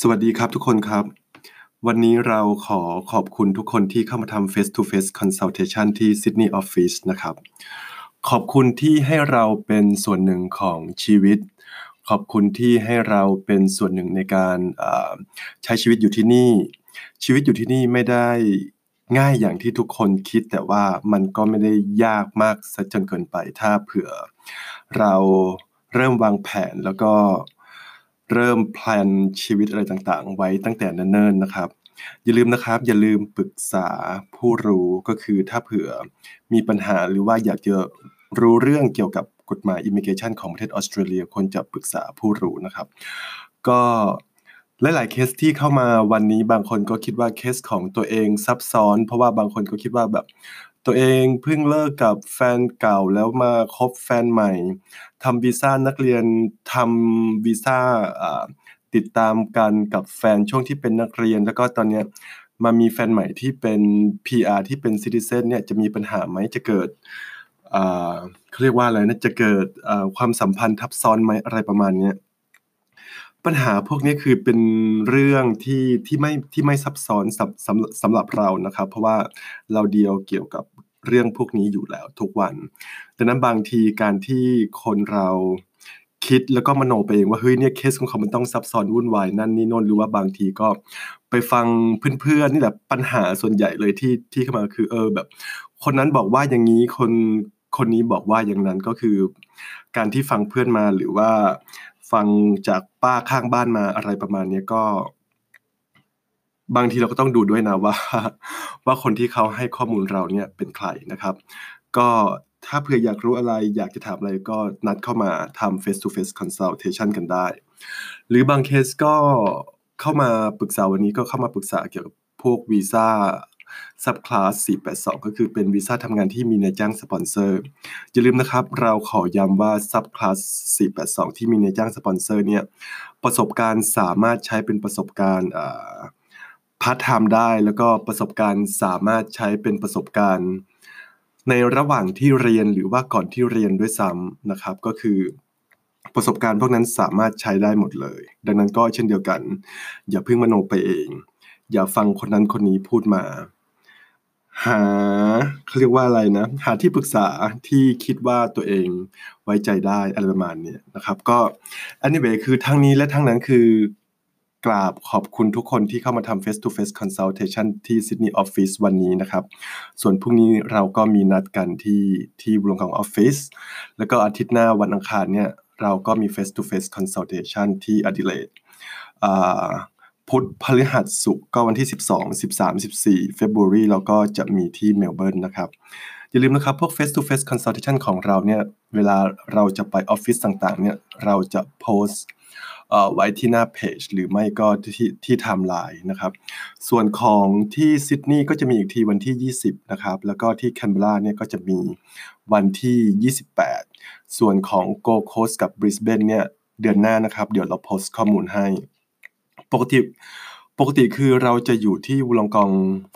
สวัสดีครับทุกคนครับ วันนี้เราขอขอบคุณทุกคนที่เข้ามาทำ face to face consultation ที่ Sydney Office นะครับ ขอบคุณที่ให้เราเป็นส่วนหนึ่งของชีวิต ขอบคุณที่ให้เราเป็นส่วนหนึ่งในการใช้ชีวิตอยู่ที่นี่ ชีวิตอยู่ที่นี่ไม่ได้ง่ายอย่างที่ทุกคนคิดแต่ว่ามันก็ไม่ได้ยากมากซะจนเกินไปถ้าเผื่อ เราเริ่มวางแผนแล้วก็ เริ่ม plan ชีวิตอะไรต่างๆ ไว้ตั้งแต่เนิ่นๆนะครับ อย่าลืมนะครับ อย่าลืมปรึกษาผู้รู้ก็คือถ้าเผื่อมีปัญหาหรือว่าอยากจะรู้เรื่องเกี่ยวกับกฎหมาย immigration ของประเทศออสเตรเลียควรจะปรึกษาผู้รู้นะครับ ก็หลายๆเคสที่เข้ามาวันนี้บางคนก็คิดว่าเคสของตัวเองซับซ้อน เพราะว่าบางคนก็คิดว่าแบบ ตัวเองเพิ่งเลิกกับแฟนเก่าแล้วมาคบแฟนใหม่ทำวีซ่านักเรียนทำวีซ่าติดตามกันกับแฟนช่วงที่เป็นนักเรียน แล้วก็ตอนนี้มามีแฟนใหม่ที่เป็น PR ที่เป็นซิติเซนเนี่ยจะมีปัญหาไหมจะเกิดเขาเรียกว่าอะไรนะจะเกิดความสัมพันธ์ทับซ้อนไหมอะไรประมาณนี้ ปัญหาพวกนี้คือเป็นเรื่องที่ที่ไม่ที่ไม่ซับซ้อนสำสำสำหรับเรานะครับ เพราะว่าเราเดียวเกี่ยวกับเรื่องพวกนี้อยู่แล้วทุกวันดังนั้นบางทีการที่คนเราคิดแล้วก็มโนไปเองว่าเฮ้ยเนี่ยเคสของเขามันต้องซับซ้อนวุ่นวายนั่นนี่โน่นหรือว่าบางทีก็ไปฟังเพื่อนๆนี่แหละปัญหาส่วนใหญ่เลยที่ที่เข้ามาคือเออแบบ คนนั้นบอกว่าอย่างนี้คน คนนี้บอกว่าอย่างนั้นก็คือ การที่ฟังเพื่อนมาหรือว่าฟังจากป้าข้างบ้านมาอะไรประมาณนี้ก็ บางทีเราก็ต้องดูด้วยนะว่า ว่าคนที่เขาให้ข้อมูลเราเนี่ยเป็นใครนะครับ ก็ถ้าเผื่ออยากรู้อะไรอยากจะถามอะไรก็นัดเข้ามาทำ face to face consultation กันได้ หรือบางเคสก็เข้ามาปรึกษาวันนี้ก็เข้ามาปรึกษาเกี่ยวกับพวกวีซ่า subclass 482 ก็คือเป็นวีซ่าทำงานที่มีนายจ้างสปอนเซอร์ อย่าลืมนะครับ เราขอย้ำว่า subclass 482 ที่มีนายจ้างสปอนเซอร์เนี่ยประสบการณ์สามารถใช้เป็นประสบการณ์พาร์ทไทม์ได้ แล้วก็ประสบการณ์สามารถใช้เป็นประสบการณ์ ในระหว่างที่เรียนหรือว่าก่อนที่เรียนด้วยซ้ำนะครับก็คือประสบการณ์พวกนั้นสามารถใช้ได้หมดเลย ดังนั้นก็เช่นเดียวกัน อย่าเพิ่งมโนไปเอง อย่าฟังคนนั้นคนนี้พูดมา หาเขาเรียกว่าอะไรนะ หาที่ปรึกษาที่คิดว่าตัวเองไว้ใจได้อะไรประมาณนี้นะครับ ก็ anyway คือทั้งนี้และทั้งนั้นคือกราบขอบคุณทุกคนที่เข้ามาทำ face to face consultation ที่ Sydney Office วันนี้นะครับ ส่วนพรุ่งนี้เราก็มีนัดกันที่ที่บุรงของออฟฟิศแล้วก็อาทิตย์หน้าวันอังคารเนี่ย เราก็มี face to face consultation ที่อดิเลด พุธพฤหัสศุกร์ก็วันที่ 12 13 14 February เราก็จะมีที่เมลเบิร์นนะครับ อย่าลืมนะครับ พวก face to face consultation ของเราเนี่ย เวลาเราจะไปออฟฟิศต่างๆ เนี่ย เราจะโพสต์ไว้ที่หน้าเพจหรือไม่ก็ที่ที่ไทม์ไลน์นะครับ ส่วนของที่ซิดนีย์ก็จะมีอีกทีวันที่ 20 นะครับ แล้วก็ที่แคนเบราเนี่ยก็จะมีวันที่ 28 ส่วนของโกลด์โคสต์กับบริสเบนเนี่ยเดือนหน้านะครับ เดี๋ยวเราโพสต์ข้อมูลให้ ปกติปกติคือเราจะอยู่ที่วุลองกอง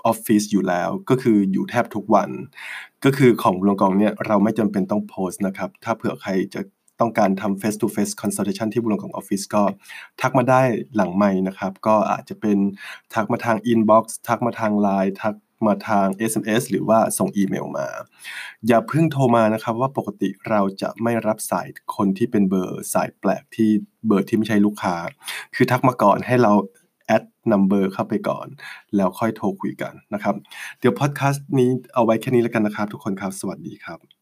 ออฟฟิศอยู่แล้ว ก็คืออยู่แทบทุกวัน ก็คือของวุลองกองเนี่ยเราไม่จำเป็นต้องโพสต์นะครับ ถ้าเผื่อใครจะต้องการทำ face to face consultation ที่บุรงของออฟฟิศก็ ทักมาได้หลังไม่นะครับ ก็อาจจะเป็นทักมาทาง inbox ทักมาทาง Line ทัก มาทาง SMS หรือว่าส่งอีเมลมา อย่าเพิ่งโทรมานะครับว่าปกติเราจะไม่รับสายคนที่เป็นเบอร์สายแปลกที่เบอร์ที่ไม่ใช่ลูกค้า คือทักมาก่อนให้เราแอดนัมเบอร์เข้าไปก่อน แล้วค่อยโทรคุยกันนะครับ เดี๋ยวพอดแคสต์นี้เอาไว้แค่นี้แล้วกันนะครับ ทุกคนครับ สวัสดีครับ